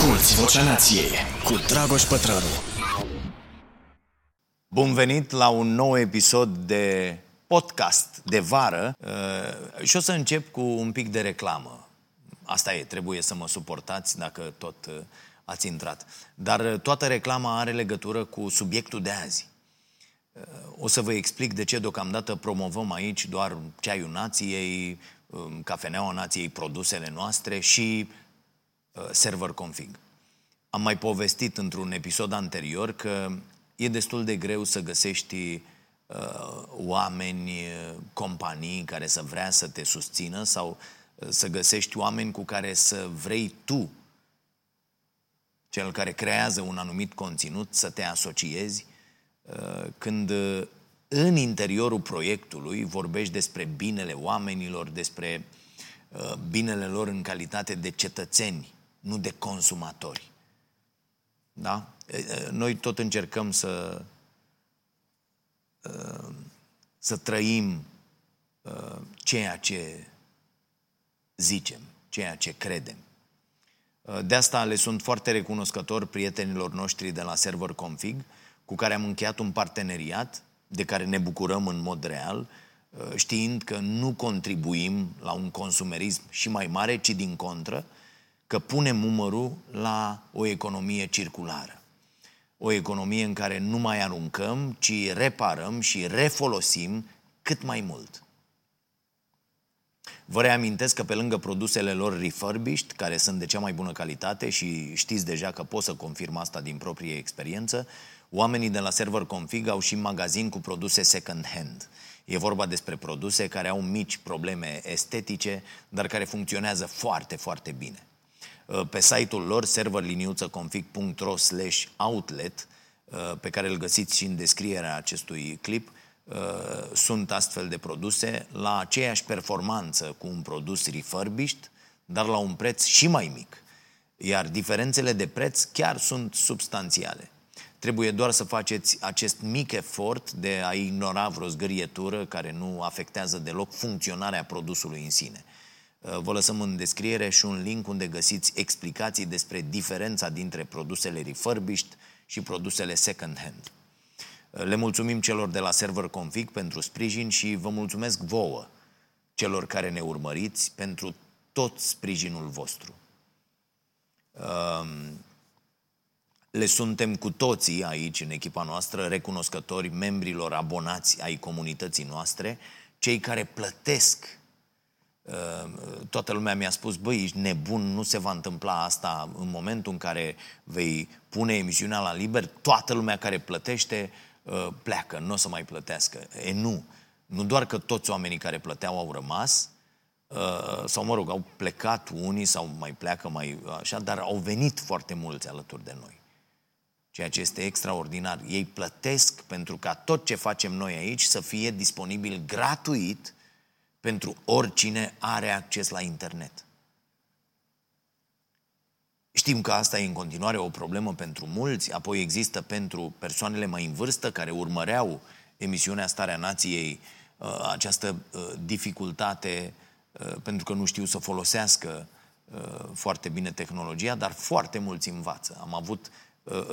Asculți Vocea Nației cu Dragoș Pătrălu. Bun venit la un nou episod de podcast de vară uh, și o să încep cu un pic de reclamă. Asta e, trebuie să mă suportați dacă tot uh, ați intrat. Dar uh, toată reclama are legătură cu subiectul de azi. O să vă explic de ce deocamdată promovăm aici doar ceaiul nației, um, cafeneaua nației, produsele noastre și Uh, server config. Am mai povestit într-un episod anterior că e destul de greu să găsești uh, oameni, uh, companii care să vrea să te susțină sau uh, să găsești oameni cu care să vrei tu, cel care creează un anumit conținut, să te asociezi uh, când în interiorul proiectului vorbești despre binele oamenilor, despre uh, binele lor în calitate de cetățeni nu de consumatori. Da? Noi tot încercăm să, să trăim ceea ce zicem, ceea ce credem. De asta le sunt foarte recunoscător prietenilor noștri de la Server Config, cu care am încheiat un parteneriat de care ne bucurăm în mod real, știind că nu contribuim la un consumerism și mai mare, ci din contră, că punem numărul la o economie circulară. O economie în care nu mai aruncăm, ci reparăm și refolosim cât mai mult. Vă reamintesc că pe lângă produsele lor refurbished, care sunt de cea mai bună calitate și știți deja că pot să confirm asta din proprie experiență, oamenii de la Server Config au și magazin cu produse second hand. E vorba despre produse care au mici probleme estetice, dar care funcționează foarte, foarte bine. Uh, pe site-ul lor, serverliniuțăconfig.ro slash outlet, uh, pe care îl găsiți și în descrierea acestui clip, uh, sunt astfel de produse la aceeași performanță cu un produs refurbished, dar la un preț și mai mic. Iar diferențele de preț chiar sunt substanțiale. Trebuie doar să faceți acest mic efort de a ignora vreo zgârietură care nu afectează deloc funcționarea produsului în sine. Uh, vă lăsăm în descriere și un link unde găsiți explicații despre diferența dintre produsele refurbished și produsele second hand. Uh, le mulțumim celor de la Server Config pentru sprijin și vă mulțumesc vouă, celor care ne urmăriți, pentru tot sprijinul vostru. Um, le suntem cu toții aici, în echipa noastră, recunoscători membrilor abonați ai comunității noastre, cei care plătesc Ehm, toată lumea mi-a spus, băi, ești nebun, nu se va întâmpla asta în momentul în care vei pune emisiunea la liber, toată lumea care plătește ehm, pleacă, nu o să mai plătească. E nu. Nu doar că toți oamenii care plăteau au rămas, ehm, sau mă rog, au plecat unii sau mai pleacă mai așa, dar au venit foarte mulți alături de noi. Ceea ce este extraordinar. Ei plătesc pentru ca tot ce facem noi aici să fie disponibil gratuit pentru oricine are acces la internet. Știm că asta e în continuare o problemă pentru mulți, apoi există pentru persoanele mai în vârstă care urmăreau emisiunea Starea Nației uh, această uh, dificultate uh, pentru că nu știu să folosească foarte bine tehnologia, dar foarte mulți învață. Am avut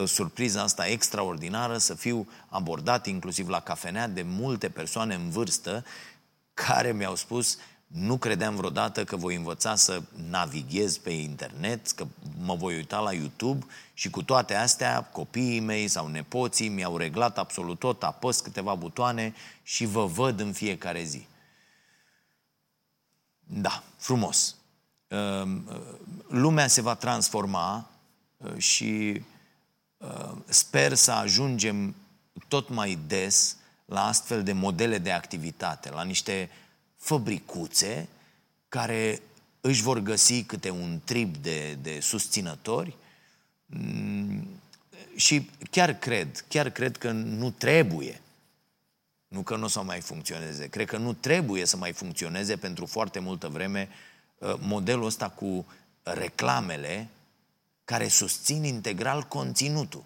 surpriza asta extraordinară să fiu abordat inclusiv la cafenea de multe persoane în vârstă care mi-au spus nu credeam vreodată că voi învăța să navighez pe internet, că mă voi uita la YouTube și cu toate astea copiii mei sau nepoții mi-au reglat absolut tot, apăs câteva butoane și vă văd în fiecare zi. Da, frumos. Ehm, lumea se va transforma eh, și eh, sper să ajungem tot mai des la astfel de modele de activitate, la niște fabricuțe care își vor găsi câte un trib de, de susținători mm, și chiar cred, chiar cred că nu trebuie, nu că nu o să mai funcționeze, cred că nu trebuie să mai funcționeze pentru foarte multă vreme uh, modelul ăsta cu reclamele care susțin integral conținutul.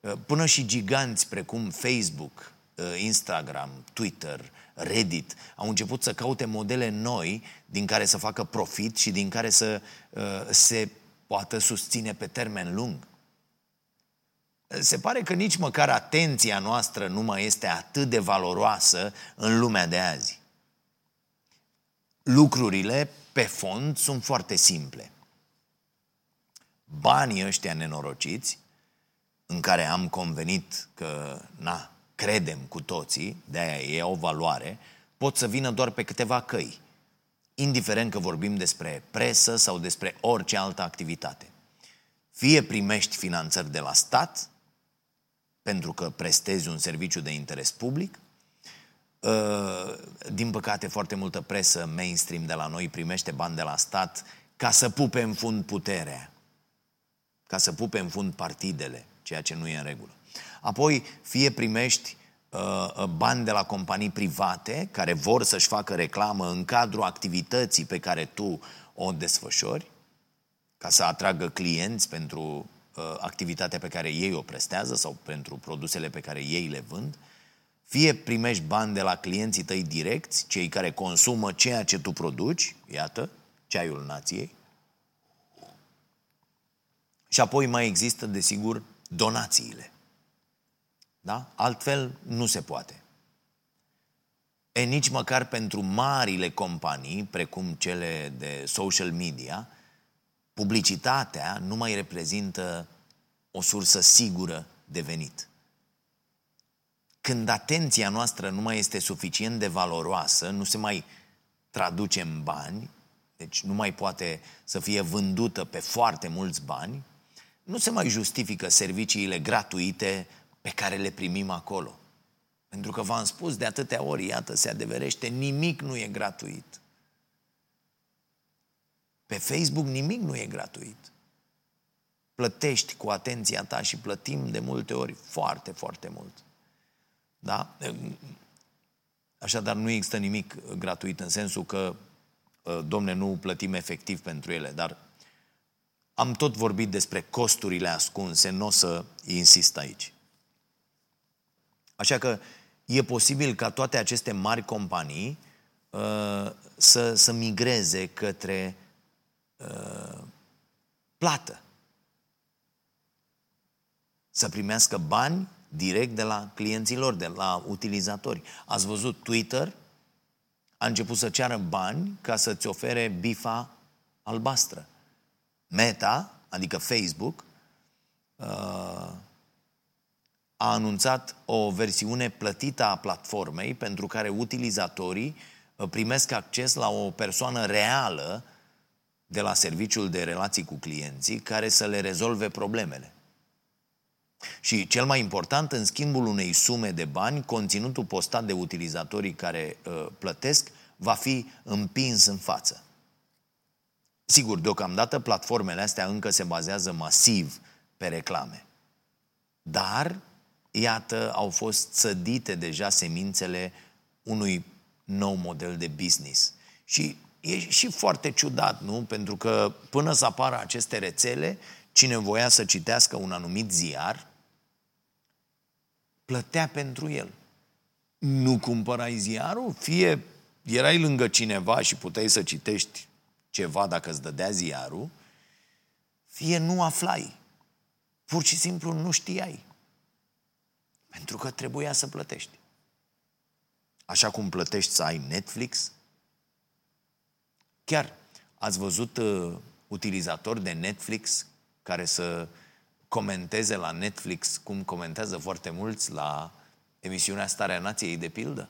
Uh, până și giganți precum Facebook, uh, Instagram, Twitter, Reddit au început să caute modele noi din care să facă profit și din care să uh, se poată susține pe termen lung. Se pare că nici măcar atenția noastră nu mai este atât de valoroasă în lumea de azi. Lucrurile, pe fond, sunt foarte simple. Banii ăștia nenorociți, în care am convenit că, na, credem cu toții, de-aia ei au valoare, pot să vină doar pe câteva căi, indiferent că vorbim despre presă sau despre orice altă activitate. Fie primești finanțări de la stat, pentru că prestezi un serviciu de interes public, uh, din păcate, foarte multă presă mainstream de la noi primește bani de la stat ca să pupe în fund puterea, ca să pupe în fund partidele, ceea ce nu e în regulă. Apoi, fie primești uh, uh, bani de la companii private care vor să-și facă reclamă în cadrul activității pe care tu o desfășori, ca să atragă clienți pentru uh, activitatea pe care ei o prestează sau pentru produsele pe care ei le vând, fie primești bani de la clienții tăi direcți, cei care consumă ceea ce tu produci, iată, ceaiul nației, și apoi mai există, desigur, donațiile. Da? Altfel nu se poate. E nici măcar pentru marile companii, precum cele de social media, publicitatea nu mai reprezintă o sursă sigură de venit. Când atenția noastră nu mai este suficient de valoroasă, nu se mai traduce în bani, deci nu mai poate să fie vândută pe foarte mulți bani, nu se mai justifică serviciile gratuite pe care le primim acolo. Pentru că v-am spus de atâtea ori, iată, se adeverește, nimic nu e gratuit. Pe Facebook nimic nu e gratuit. Plătești cu atenția ta și plătim de multe ori foarte, foarte mult. Da? Așadar, nu există nimic gratuit în sensul că, ă, domne, nu plătim efectiv pentru ele, dar am tot vorbit despre costurile ascunse, nu o să insist aici. Așa că e posibil ca toate aceste mari companii uh, să, să migreze către uh, plată. Să primească bani direct de la clienții lor, de la utilizatori. Ați văzut Twitter? A început să ceară bani ca să-ți ofere bifa albastră. Meta, adică Facebook, uh, a anunțat o versiune plătită a platformei pentru care utilizatorii uh, primesc acces la o persoană reală de la serviciul de relații cu clienții care să le rezolve problemele. Și cel mai important, în schimbul unei sume de bani, conținutul postat de utilizatorii care uh, plătesc va fi împins în față. Sigur, deocamdată platformele astea încă se bazează masiv pe reclame. Dar iată, au fost țădite deja semințele unui nou model de business. Și e și foarte ciudat, nu? Pentru că până să apară aceste rețele, cine voia să citească un anumit ziar, plătea pentru el. Nu cumpărai ziarul, fie erai lângă cineva și puteai să citești ceva dacă îți dădea ziarul, fie nu aflai. Pur și simplu nu știai. Pentru că trebuia să plătești. Așa cum plătești să ai Netflix. Chiar ați văzut uh, utilizatori de Netflix care să comenteze la Netflix cum comentează foarte mulți la emisiunea Starea Nației de pildă?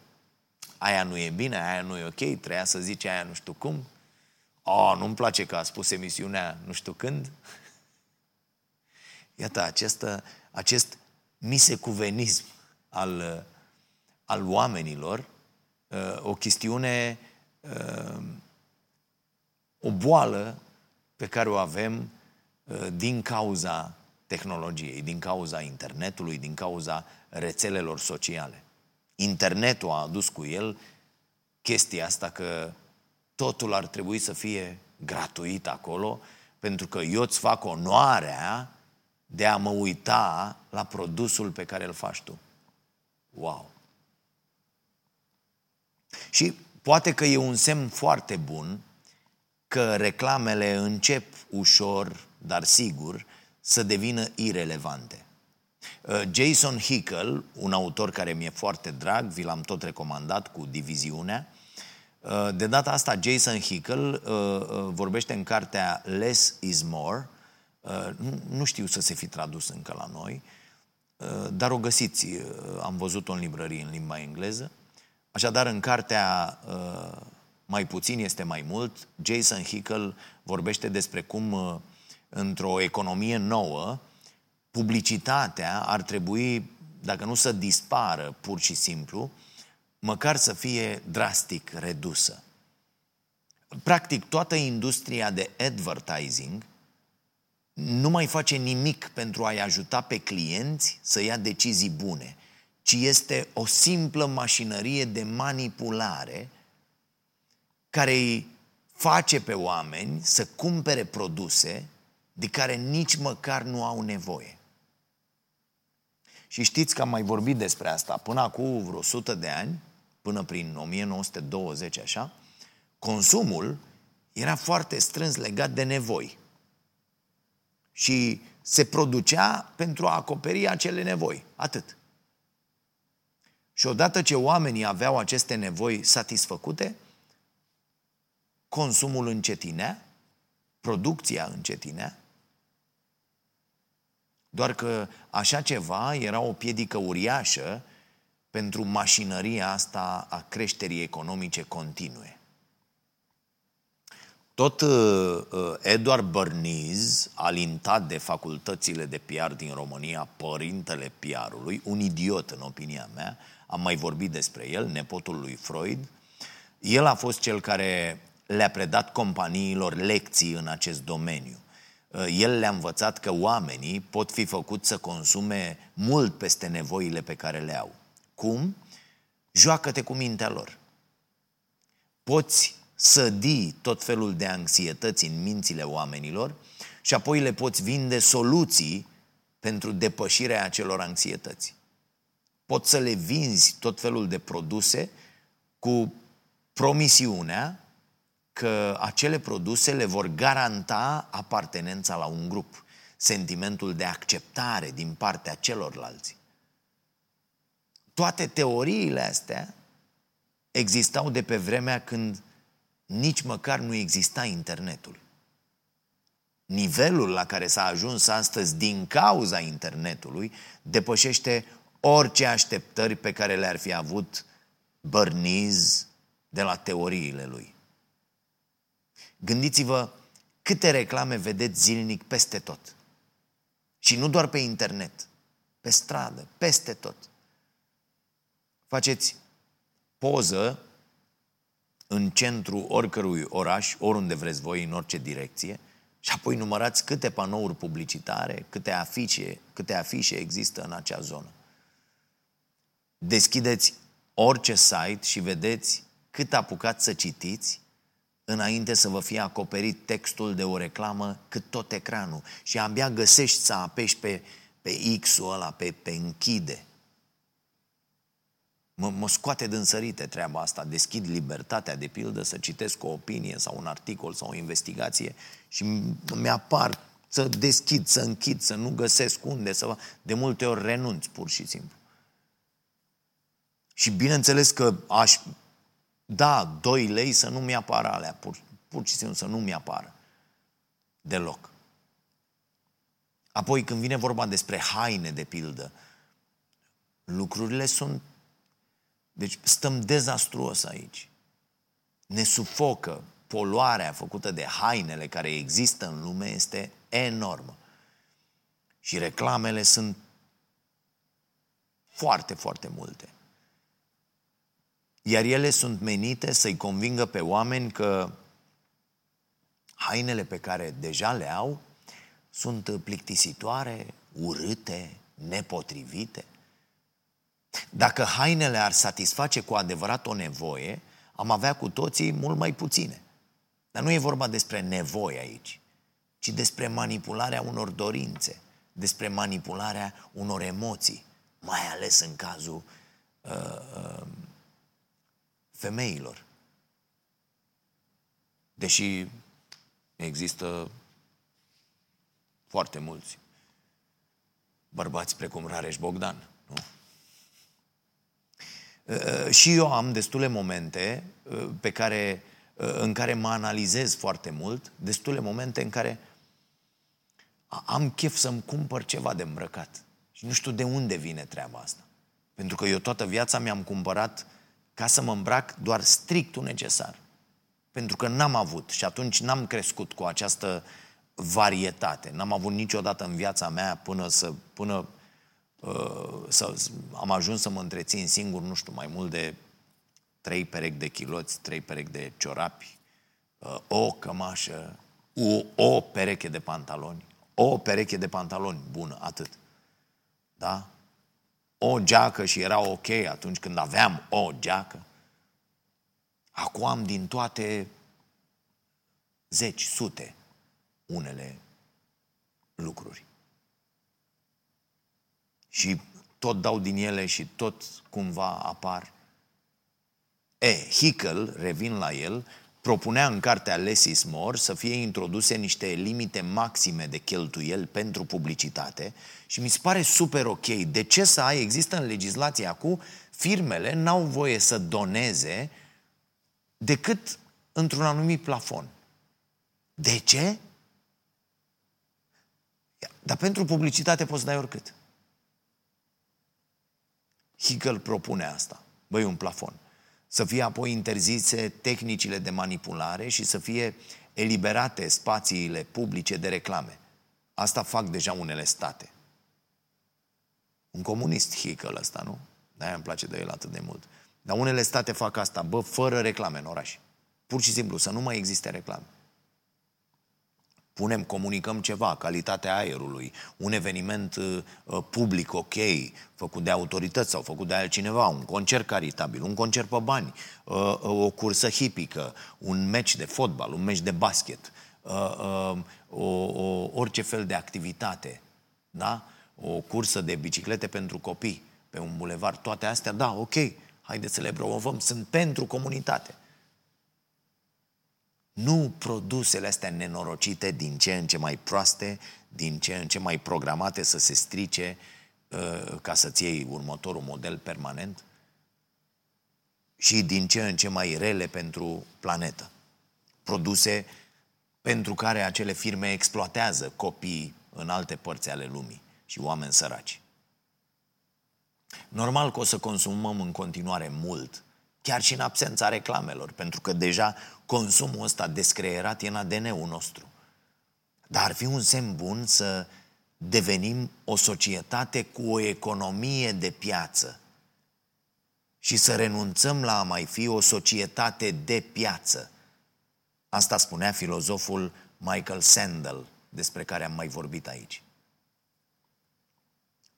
Aia nu e bine, aia nu e ok, treia să zice aia nu știu cum. Oh, nu-mi place că a spus emisiunea nu știu când. Iată, acest, acest misecuvenism al, al oamenilor, uh, o chestiune, uh, o boală pe care o avem uh, din cauza tehnologiei, din cauza internetului, din cauza rețelelor sociale. Internetul a adus cu el chestia asta că totul ar trebui să fie gratuit acolo, pentru că eu îți fac onoarea de a mă uita la produsul pe care îl faci tu. Wow! Și poate că e un semn foarte bun că reclamele încep ușor dar sigur, să devină irelevante. Uh, Jason Hickel, un autor care mi-e foarte drag, vi l-am tot recomandat cu diviziunea, uh, de data asta Jason Hickel uh, vorbește în cartea Less is More, nu știu să se fi tradus încă la noi, dar o găsiți, am văzut-o în librărie în limba engleză. Așadar, în cartea Mai puțin este mai mult, Jason Hickel vorbește despre cum într-o economie nouă, publicitatea ar trebui, dacă nu să dispară pur și simplu, măcar să fie drastic redusă. Practic, toată industria de advertising nu mai face nimic pentru a-i ajuta pe clienți să ia decizii bune, ci este o simplă mașinărie de manipulare care îi face pe oameni să cumpere produse de care nici măcar nu au nevoie. Și știți că am mai vorbit despre asta. Până acum vreo 100 de ani, până prin 1920 așa, consumul era foarte strâns legat de nevoi. Și se producea pentru a acoperi acele nevoi. Atât. Și odată ce oamenii aveau aceste nevoi satisfăcute, consumul încetinea, producția încetinea doar că așa ceva era o piedică uriașă pentru mașinăria asta a creșterii economice continue. Tot uh, uh, Edward Bernays, alintat de facultățile de PR din România, părintele PR-ului, un idiot în opinia mea, am mai vorbit despre el, nepotul lui Freud, el a fost cel care le-a predat companiilor lecții în acest domeniu. Uh, el le-a învățat că oamenii pot fi făcuți să consume mult peste nevoile pe care le au. Cum? Joacă-te cu mintea lor. Poți sădi tot felul de anxietăți în mințile oamenilor și apoi le poți vinde soluții pentru depășirea acelor anxietăți. Poți să le vinzi tot felul de produse cu promisiunea că acele produse le vor garanta apartenența la un grup, sentimentul de acceptare din partea celorlalți. Toate teoriile astea existau de pe vremea când nici măcar nu exista internetul. Nivelul la care s-a ajuns astăzi din cauza internetului depășește orice așteptări pe care le-ar fi avut Bărniz de la teoriile lui. Gândiți-vă câte reclame vedeți zilnic peste tot. Și nu doar pe internet, pe stradă, peste tot. Faceți poză în centru oricărui oraș, oriunde vreți voi, în orice direcție, și apoi numărați câte panouri publicitare, câte afișe, câte afișe există în acea zonă. Deschideți orice site și vedeți cât apucați să citiți înainte să vă fie acoperit textul de o reclamă cât tot ecranul. Și abia găsești să apeși pe, pe X-ul ăla, pe, pe închide. Mă, mă scoate din sărite treaba asta. Deschid libertatea, de pildă, să citesc o opinie sau un articol sau o investigație și mi-apar să deschid, să închid, să nu găsesc unde, să... De multe ori renunț, pur și simplu. Și bineînțeles că aș da, 2 lei să nu mi-apară alea, pur, pur și simplu să nu mi-apară. Deloc. Apoi când vine vorba despre haine, de pildă, lucrurile sunt... Deci stăm dezastruos aici. Ne sufocă. Poluarea făcută de hainele care există în lume este enormă. Și reclamele sunt foarte, foarte multe. Iar ele sunt menite să-i convingă pe oameni că hainele pe care deja le au sunt plictisitoare, urâte, nepotrivite. Dacă hainele ar satisface cu adevărat o nevoie, am avea cu toții mult mai puține. Dar nu e vorba despre nevoie aici, ci despre manipularea unor dorințe, despre manipularea unor emoții, mai ales în cazul uh, uh, femeilor. Deși există Foarte mulți. Bărbați precum Rareș Bogdan, nu? Uh, și eu am destule momente uh, pe care, uh, în care mă analizez foarte mult, destule momente în care am chef să-mi cumpăr ceva de îmbrăcat. Și nu știu de unde vine treaba asta. Pentru că eu toată viața mi-am cumpărat ca să mă îmbrac doar strictul necesar. Pentru că n-am avut și atunci n-am crescut cu această varietate. N-am avut niciodată în viața mea până să, până, uh, să am ajuns să mă întrețin singur, nu știu, mai mult de trei perechi de chiloți, trei perechi de ciorapi, uh, o cămașă, o, o pereche de pantaloni, o pereche de pantaloni bună, atât. Da? O geacă și era ok atunci când aveam o geacă. Acum am din toate zeci, sute, unele lucruri. Și tot dau din ele și tot cumva apar. E, Hickel, revin la el, propunea în cartea Less More să fie introduse niște limite maxime de cheltuieli pentru publicitate și mi se pare super ok. De ce să ai, există în legislație acum, firmele n-au voie să doneze decât într-un anumit plafon. De ce? Dar pentru publicitate poți dai oricât. Hegel propune asta. Băi, un plafon să fie apoi interzise tehnicile de manipulare și să fie eliberate spațiile publice de reclame. Asta fac deja unele state. Un comunist Hickel ăsta, nu? De-aia îmi place de el atât de mult. Dar unele state fac asta, bă, fără reclame în oraș. Pur și simplu, să nu mai existe reclame punem, comunicăm ceva, calitatea aerului, un eveniment uh, uh, public ok, făcut de autorități sau făcut de altcineva, un concert caritabil, un concert pe bani, uh, uh, o cursă hipică, un meci de fotbal, un meci de basket, uh, uh, o, o, orice fel de activitate, da? o cursă de biciclete pentru copii pe un bulevard, toate astea, da, ok, haideți să le promovăm, sunt pentru comunitate. Nu produsele astea nenorocite, din ce în ce mai proaste, din ce în ce mai programate să se strice uh, ca să-ți iei următorul model permanent și din ce în ce mai rele pentru planetă. Produse pentru care acele firme exploatează copii în alte părți ale lumii și oameni săraci. Normal că o să consumăm în continuare mult chiar și în absența reclamelor, pentru că deja consumul ăsta descreierat e în ADN-ul nostru. Dar ar fi un semn bun să devenim o societate cu o economie de piață și să renunțăm la a mai fi o societate de piață. Asta spunea filozoful Michael Sandel, despre care am mai vorbit aici.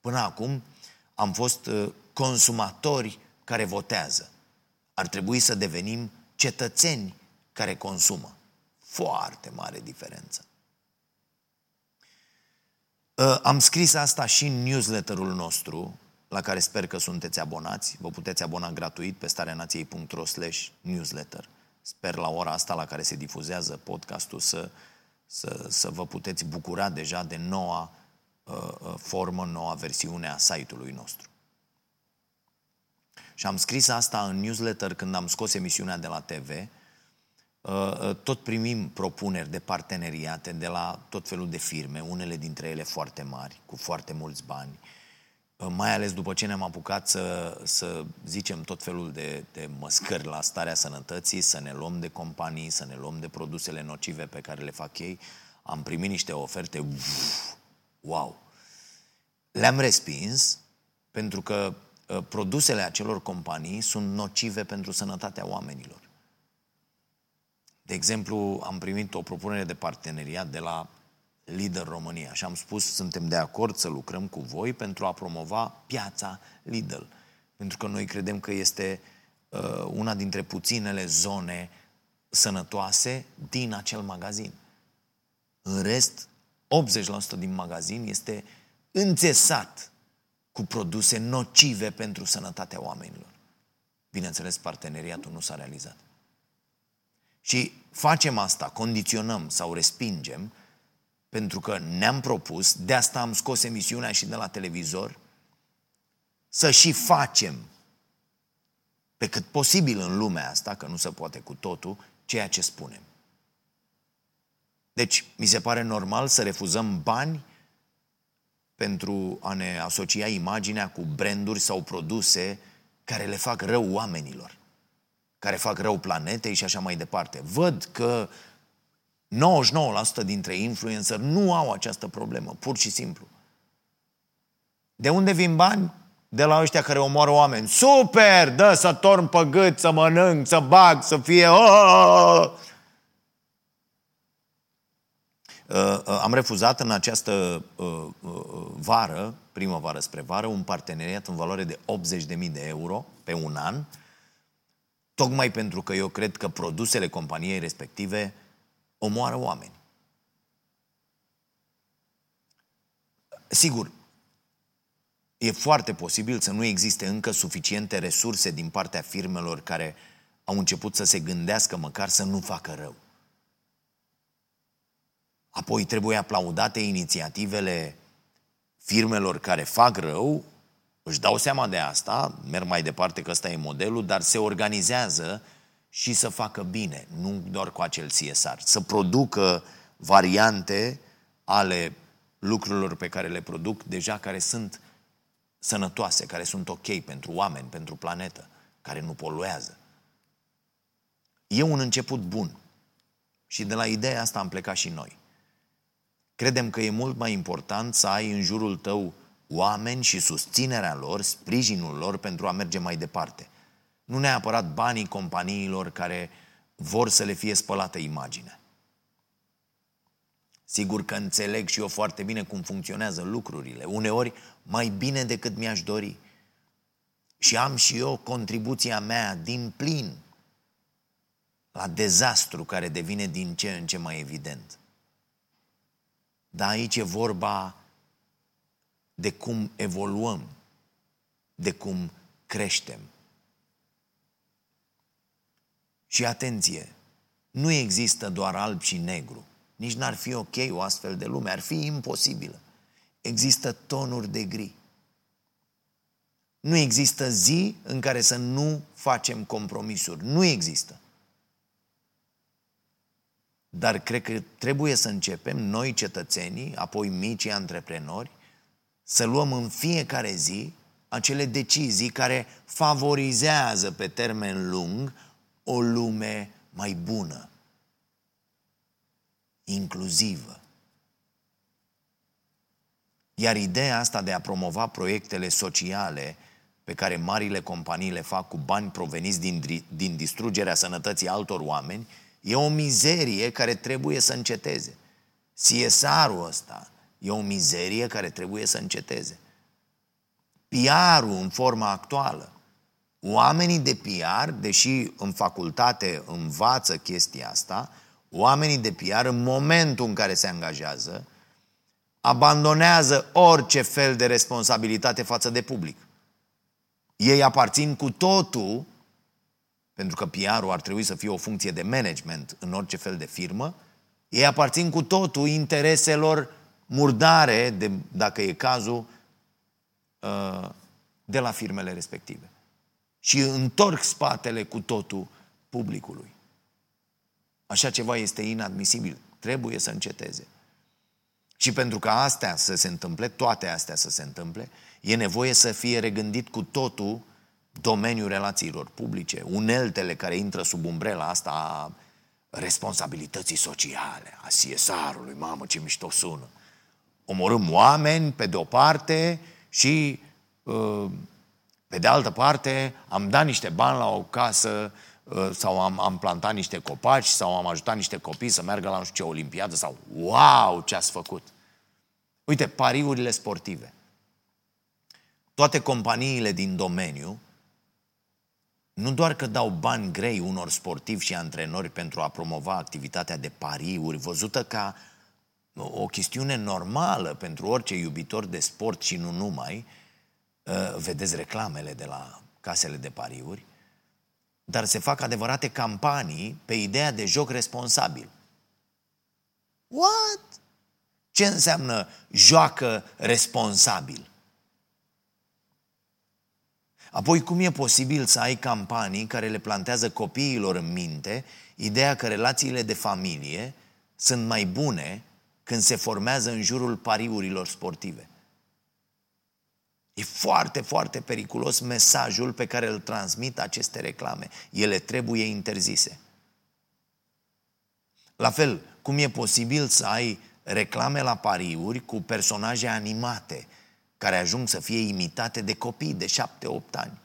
Până acum am fost uh, consumatori care votează. Ar trebui să devenim cetățeni care consumă. Foarte mare diferență. Ă, am scris asta și în newsletterul nostru, la care sper că sunteți abonați. Vă puteți abona gratuit pe stareanației.ro slash newsletter. Sper la ora asta la care se difuzează podcastul să, să, să vă puteți bucura deja de noua uh, formă, noua versiune a site-ului nostru. Și am scris asta în newsletter când am scos emisiunea de la TV. Uh, uh, tot primim propuneri de parteneriate de la tot felul de firme, unele dintre ele foarte mari, cu foarte mulți bani. Uh, mai ales după ce ne-am apucat să, să zicem tot felul de, de măscări la starea sănătății, să ne luăm de companii, să ne luăm de produsele nocive pe care le fac ei, am primit niște oferte, wow! Le-am respins pentru că Uh, produsele acelor companii sunt nocive pentru sănătatea oamenilor. De exemplu, am primit o propunere de parteneriat de la Lider România și am spus suntem de acord să lucrăm cu voi pentru a promova piața Lidl. Pentru că noi credem că este uh, una dintre puținele zone sănătoase din acel magazin. În rest, 80% din magazin este înțesat cu produse nocive pentru sănătatea oamenilor. Bineînțeles, parteneriatul nu s-a realizat. Și facem asta, condiționăm sau respingem, pentru că ne-am propus, de asta am scos emisiunea și de la televizor, să și facem pe cât posibil în lumea asta, că nu se poate cu totul, ceea ce spunem. Deci, mi se pare normal să refuzăm bani pentru a ne asocia imaginea cu branduri sau produse care le fac rău oamenilor, care fac rău planetei și așa mai departe. Văd că 99% dintre influencer nu au această problemă, pur și simplu. De unde vin bani? De la ăștia care omoară oameni. Super! Dă să torn pe gât, să mănânc, să bag, să fie... Oh, oh, oh. Uh, uh, am refuzat în această uh, vară, primăvară spre vară, un parteneriat în valoare de 80.000 de euro pe un an, tocmai pentru că eu cred că produsele companiei respective omoară oameni. Sigur, e foarte posibil să nu existe încă suficiente resurse din partea firmelor care au început să se gândească măcar să nu facă rău. Apoi trebuie aplaudate inițiativele firmelor care fac rău, își dau seama de asta, merg mai departe că ăsta e modelul, dar se organizează și să facă bine, nu doar cu acel CSR, să producă variante ale lucrurilor pe care le produc deja care sunt sănătoase, care sunt ok pentru oameni, pentru planetă, care nu poluează. E un început bun. Și de la ideea asta am plecat și noi. Credem că e mult mai important să ai în jurul tău oameni și susținerea lor, sprijinul lor pentru a merge mai departe. Nu neapărat banii companiilor care vor să le fie spălată imaginea. Sigur că înțeleg și eu foarte bine cum funcționează lucrurile, uneori mai bine decât mi-aș dori. Și am și eu contribuția mea din plin la dezastru care devine din ce în ce mai evident. Dar aici e vorba de cum evoluăm, de cum creștem. Și atenție, nu există doar alb și negru. Nici n-ar fi ok o astfel de lume, ar fi imposibilă. Există tonuri de gri. Nu există zi în care să nu facem compromisuri. Nu există. Dar cred că trebuie să începem, noi cetățenii, apoi micii antreprenori, să luăm în fiecare zi acele decizii care favorizează pe termen lung o lume mai bună, inclusivă. Iar ideea asta de a promova proiectele sociale pe care marile companii le fac cu bani proveniți din, din distrugerea sănătății altor oameni E o mizerie care trebuie să înceteze. CSR-ul ăsta e o mizerie care trebuie să înceteze. PR-ul în forma actuală. Oamenii de PR, deși în facultate învață chestia asta, oamenii de PR în momentul în care se angajează, abandonează orice fel de responsabilitate față de public. Ei aparțin cu totul pentru că PR-ul ar trebui să fie o funcție de management în orice fel de firmă, ei aparțin cu totul intereselor murdare, de, dacă e cazul, uh, de la firmele respective. Și întorc spatele cu totul publicului. Așa ceva este inadmisibil. Trebuie să înceteze. Și pentru ca astea să se întâmple, toate astea să se întâmple, e nevoie să fie regândit cu totul domeniul relațiilor publice, uneltele care intră sub umbrela asta a responsabilității sociale, a CSR-ului, mamă ce mișto sună. Omorâm oameni pe de o parte și uh, pe de altă parte am dat niște bani la o casă uh, sau am, am plantat niște copaci sau am ajutat niște copii să meargă la nu știu ce olimpiadă sau wow, ce ați făcut. Uite, pariurile sportive. Toate companiile din domeniu nu doar că dau bani grei unor sportivi și antrenori pentru a promova activitatea de pariuri, văzută ca o chestiune normală pentru orice iubitor de sport și nu numai, ă, vedeți reclamele de la casele de pariuri, dar se fac adevărate campanii pe ideea de joc responsabil. What? Ce înseamnă joacă responsabil? Apoi, cum e posibil să ai campanii care le plantează copiilor în minte ideea că relațiile de familie sunt mai bune când se formează în jurul pariurilor sportive? E foarte, foarte periculos mesajul pe care îl transmit aceste reclame. Ele trebuie interzise. La fel, cum e posibil să ai reclame la pariuri cu personaje animate care ajung să fie imitate de copii de 7-8 ani?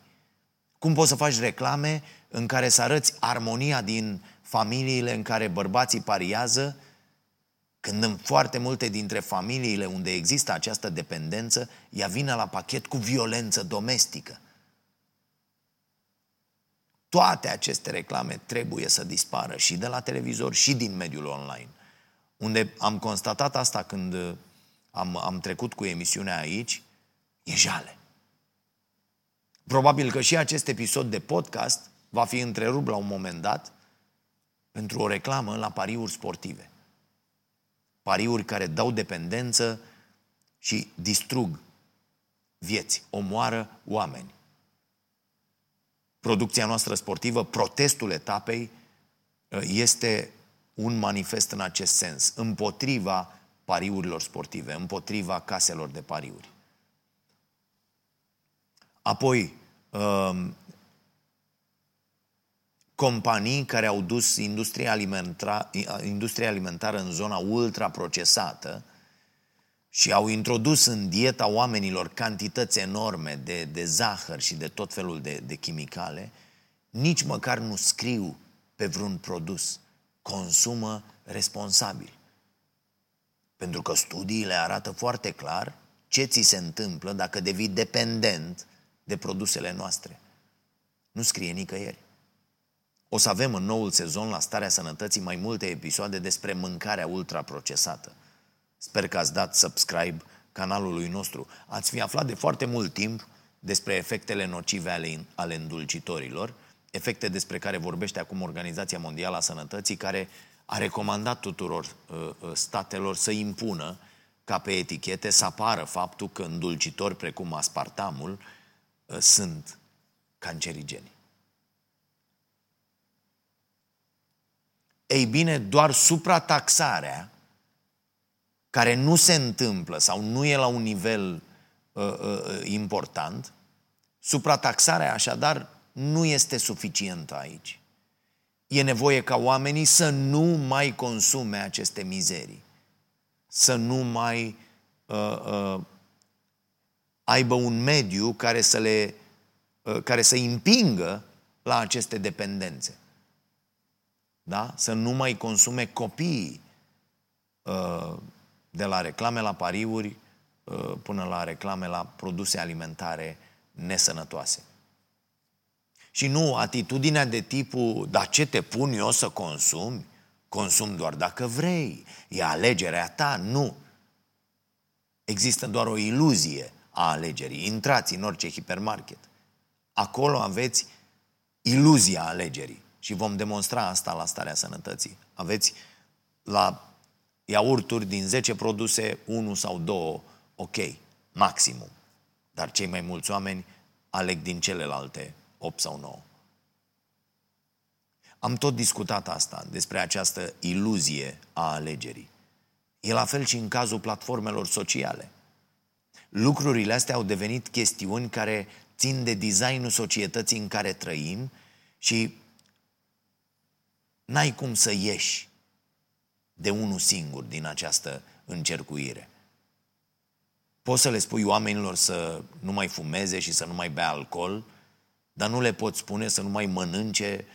Cum poți să faci reclame în care să arăți armonia din familiile în care bărbații pariază când în foarte multe dintre familiile unde există această dependență, ea vine la pachet cu violență domestică. Toate aceste reclame trebuie să dispară și de la televizor și din mediul online. Unde am constatat asta când am, am trecut cu emisiunea aici, e jale. Probabil că și acest episod de podcast va fi întrerupt la un moment dat pentru o reclamă la pariuri sportive pariuri care dau dependență și distrug vieți, omoară oameni. Producția noastră sportivă, protestul etapei, este un manifest în acest sens, împotriva pariurilor sportive, împotriva caselor de pariuri. Apoi, um, companii care au dus industria, alimentar, industria alimentară în zona ultraprocesată și au introdus în dieta oamenilor cantități enorme de, de zahăr și de tot felul de, de chimicale, nici măcar nu scriu pe vreun produs. Consumă responsabil. Pentru că studiile arată foarte clar ce ți se întâmplă dacă devii dependent de produsele noastre. Nu scrie nicăieri. O să avem în noul sezon la Starea Sănătății mai multe episoade despre mâncarea ultraprocesată. Sper că ați dat subscribe canalului nostru. Ați fi aflat de foarte mult timp despre efectele nocive ale, ale îndulcitorilor, efecte despre care vorbește acum Organizația Mondială a Sănătății, care a recomandat tuturor uh, uh statelor să impună ca pe etichete să apară faptul că îndulcitori precum aspartamul uh, sunt cancerigeni. Ei bine, doar suprataxarea, care nu se întâmplă sau nu e la un nivel uh, uh, uh, important, suprataxarea așadar nu este suficientă aici. E nevoie ca oamenii să nu mai consume aceste mizerii, să nu mai uh, uh, aibă un mediu care să le uh, care să împingă la aceste dependențe da? să nu mai consume copiii uh, de la reclame la pariuri uh, până la reclame la produse alimentare nesănătoase. Și nu atitudinea de tipul, dar ce te pun eu să consumi? Consum doar dacă vrei. E alegerea ta? Nu. Există doar o iluzie a alegerii. Intrați în orice hipermarket. Acolo aveți iluzia alegerii. Și vom demonstra asta la starea sănătății. Aveți la iaurturi din 10 produse, 1 sau 2, ok, maximum. Dar cei mai mulți oameni aleg din celelalte 8 sau 9. Am tot discutat asta, despre această iluzie a alegerii. E la fel și în cazul platformelor sociale. Lucrurile astea au devenit chestiuni care țin de designul societății în care trăim și N-ai cum să ieși de unul singur din această încercuire. Poți să le spui oamenilor să nu mai fumeze și să nu mai bea alcool, dar nu le poți spune să nu mai mănânce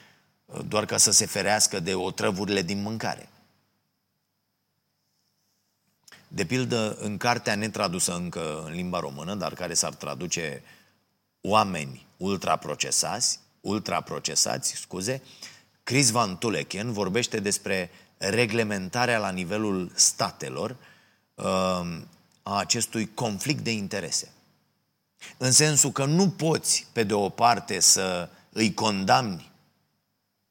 uh, doar ca să se ferească de otrăvurile din mâncare. De pildă, în cartea netradusă încă în limba română, dar care s-ar traduce oameni ultraprocesați, ultraprocesați, scuze, Chris Van Tuleken vorbește despre reglementarea la nivelul statelor um, a acestui conflict de interese. În sensul că nu poți, pe de o parte, să îi condamni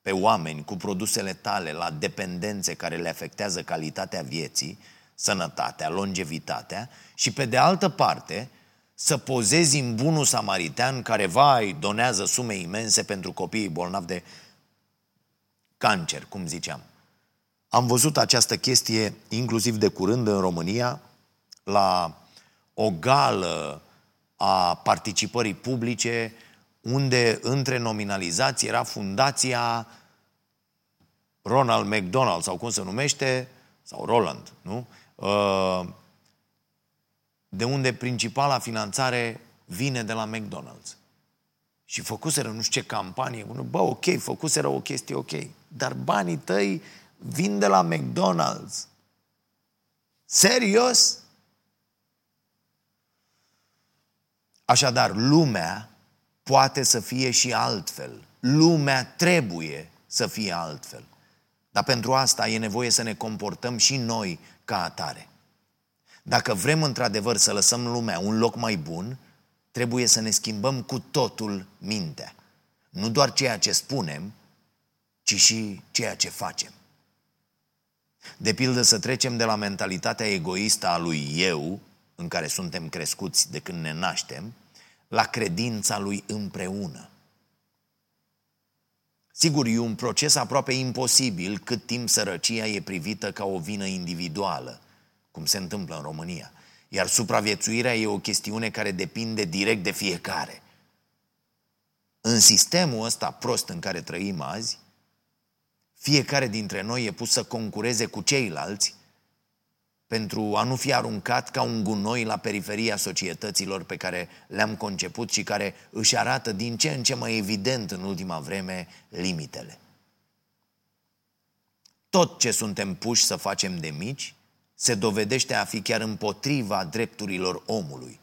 pe oameni cu produsele tale la dependențe care le afectează calitatea vieții, sănătatea, longevitatea și pe de altă parte să pozezi în bunul samaritean care, vai, donează sume imense pentru copiii bolnavi de cancer, cum ziceam. Am văzut această chestie inclusiv de curând în România la o gală a participării publice unde între nominalizați era fundația Ronald McDonald sau cum se numește, sau Roland, nu? Uh, de unde principala finanțare vine de la McDonald's. Și făcuseră nu știu ce campanie, bă, ok, făcuseră o chestie ok, dar banii tăi vin de la McDonald's. Serios? Așadar, lumea poate să fie și altfel. Lumea trebuie să fie altfel. Dar pentru asta e nevoie să ne comportăm și noi ca atare. Dacă vrem într-adevăr să lăsăm lumea un loc mai bun, trebuie să ne schimbăm cu totul mintea. Nu doar ceea ce spunem, ci și ceea ce facem. De pildă să trecem de la mentalitatea egoistă a lui eu, în care suntem crescuți de când ne naștem, la credința lui împreună. Sigur, e un proces aproape imposibil cât timp sărăcia e privită ca o vină individuală, cum se întâmplă în România. Iar supraviețuirea e o chestiune care depinde direct de fiecare. În sistemul ăsta prost în care trăim azi, fiecare dintre noi e pus să concureze cu ceilalți pentru a nu fi aruncat ca un gunoi la periferia societăților pe care le-am conceput și care își arată din ce în ce mai evident în ultima vreme limitele. Tot ce suntem puși să facem de mici se dovedește a fi chiar împotriva drepturilor omului,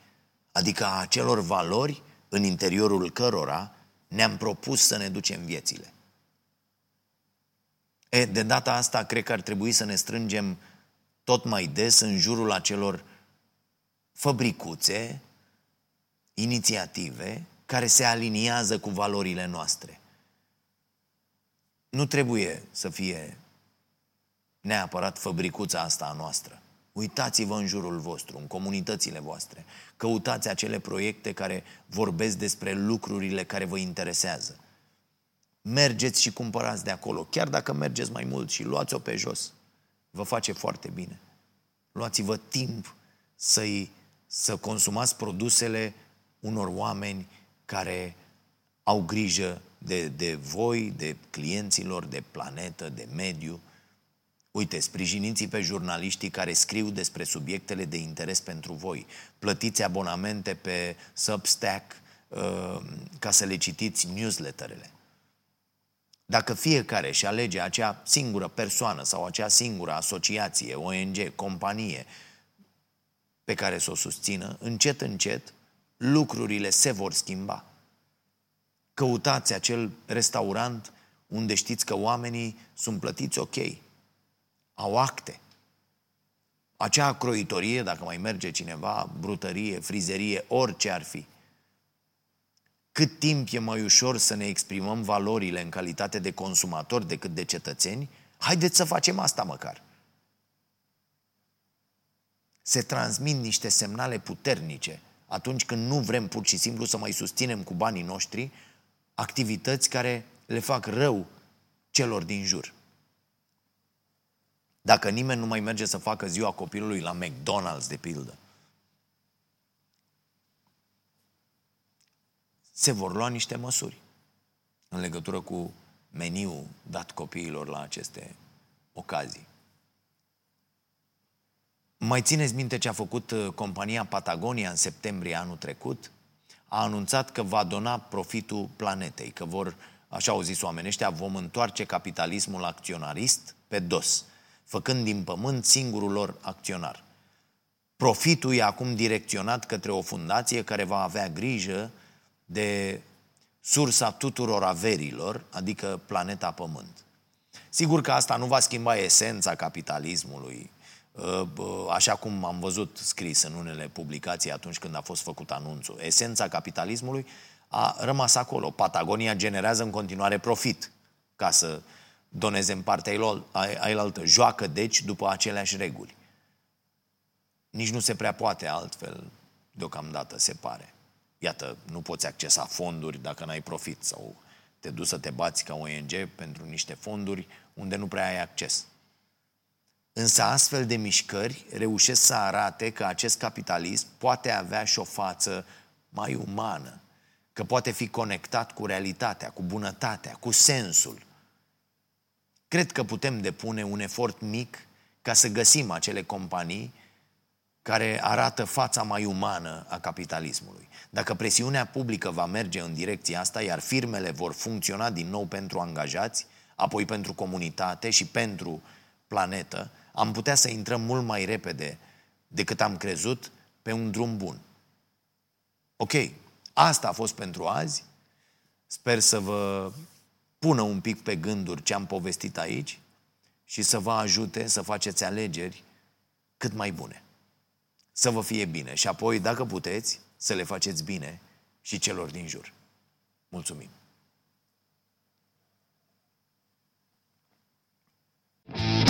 adică a acelor valori în interiorul cărora ne-am propus să ne ducem viețile. E, de data asta, cred că ar trebui să ne strângem tot mai des în jurul acelor fabricuțe, inițiative care se aliniază cu valorile noastre. Nu trebuie să fie neapărat fabricuța asta a noastră. Uitați-vă în jurul vostru, în comunitățile voastre. Căutați acele proiecte care vorbesc despre lucrurile care vă interesează. Mergeți și cumpărați de acolo, chiar dacă mergeți mai mult și luați-o pe jos vă face foarte bine. Luați-vă timp să să consumați produsele unor oameni care au grijă de, de voi, de clienților, de planetă, de mediu. Uite, sprijiniți pe jurnaliștii care scriu despre subiectele de interes pentru voi. Plătiți abonamente pe Substack uh, ca să le citiți newsletterele. Dacă fiecare și alege acea singură persoană sau acea singură asociație, ONG, companie pe care să o susțină, încet, încet, lucrurile se vor schimba. Căutați acel restaurant unde știți că oamenii sunt plătiți ok, au acte. Acea croitorie, dacă mai merge cineva, brutărie, frizerie, orice ar fi – cât timp e mai ușor să ne exprimăm valorile în calitate de consumatori decât de cetățeni, haideți să facem asta măcar. Se transmit niște semnale puternice atunci când nu vrem pur și simplu să mai susținem cu banii noștri activități care le fac rău celor din jur. Dacă nimeni nu mai merge să facă ziua copilului la McDonald's, de pildă, se vor lua niște măsuri în legătură cu meniul dat copiilor la aceste ocazii. Mai țineți minte ce a făcut uh, compania Patagonia în septembrie anul trecut? A anunțat că va dona profitul planetei, că vor, așa au zis oamenii ăștia, vom întoarce capitalismul acționarist pe dos, făcând din pământ singurul lor acționar. Profitul e acum direcționat către o fundație care va avea grijă de sursa tuturor averilor, adică planeta Pământ. Sigur că asta nu va schimba esența capitalismului, ă, așa cum am văzut scris în unele publicații atunci când a fost făcut anunțul. Esența capitalismului a rămas acolo. Patagonia generează în continuare profit ca să doneze în partea ailaltă. Joacă, deci, după aceleași reguli. Nici nu se prea poate altfel, deocamdată, se pare. Iată, nu poți accesa fonduri dacă n-ai profit sau te duci să te bați ca ONG pentru niște fonduri unde nu prea ai acces. Însă astfel de mișcări reușesc să arate că acest capitalism poate avea și o față mai umană, că poate fi conectat cu realitatea, cu bunătatea, cu sensul. Cred că putem depune un efort mic ca să găsim acele companii care arată fața mai umană a capitalismului. Dacă presiunea publică va merge în direcția asta, iar firmele vor funcționa din nou pentru angajați, apoi pentru comunitate și pentru planetă, am putea să intrăm mult mai repede decât am crezut pe un drum bun. Ok, asta a fost pentru azi. Sper să vă pună un pic pe gânduri ce am povestit aici și să vă ajute să faceți alegeri cât mai bune. Să vă fie bine și apoi, dacă puteți, să le faceți bine și celor din jur. Mulțumim! thank you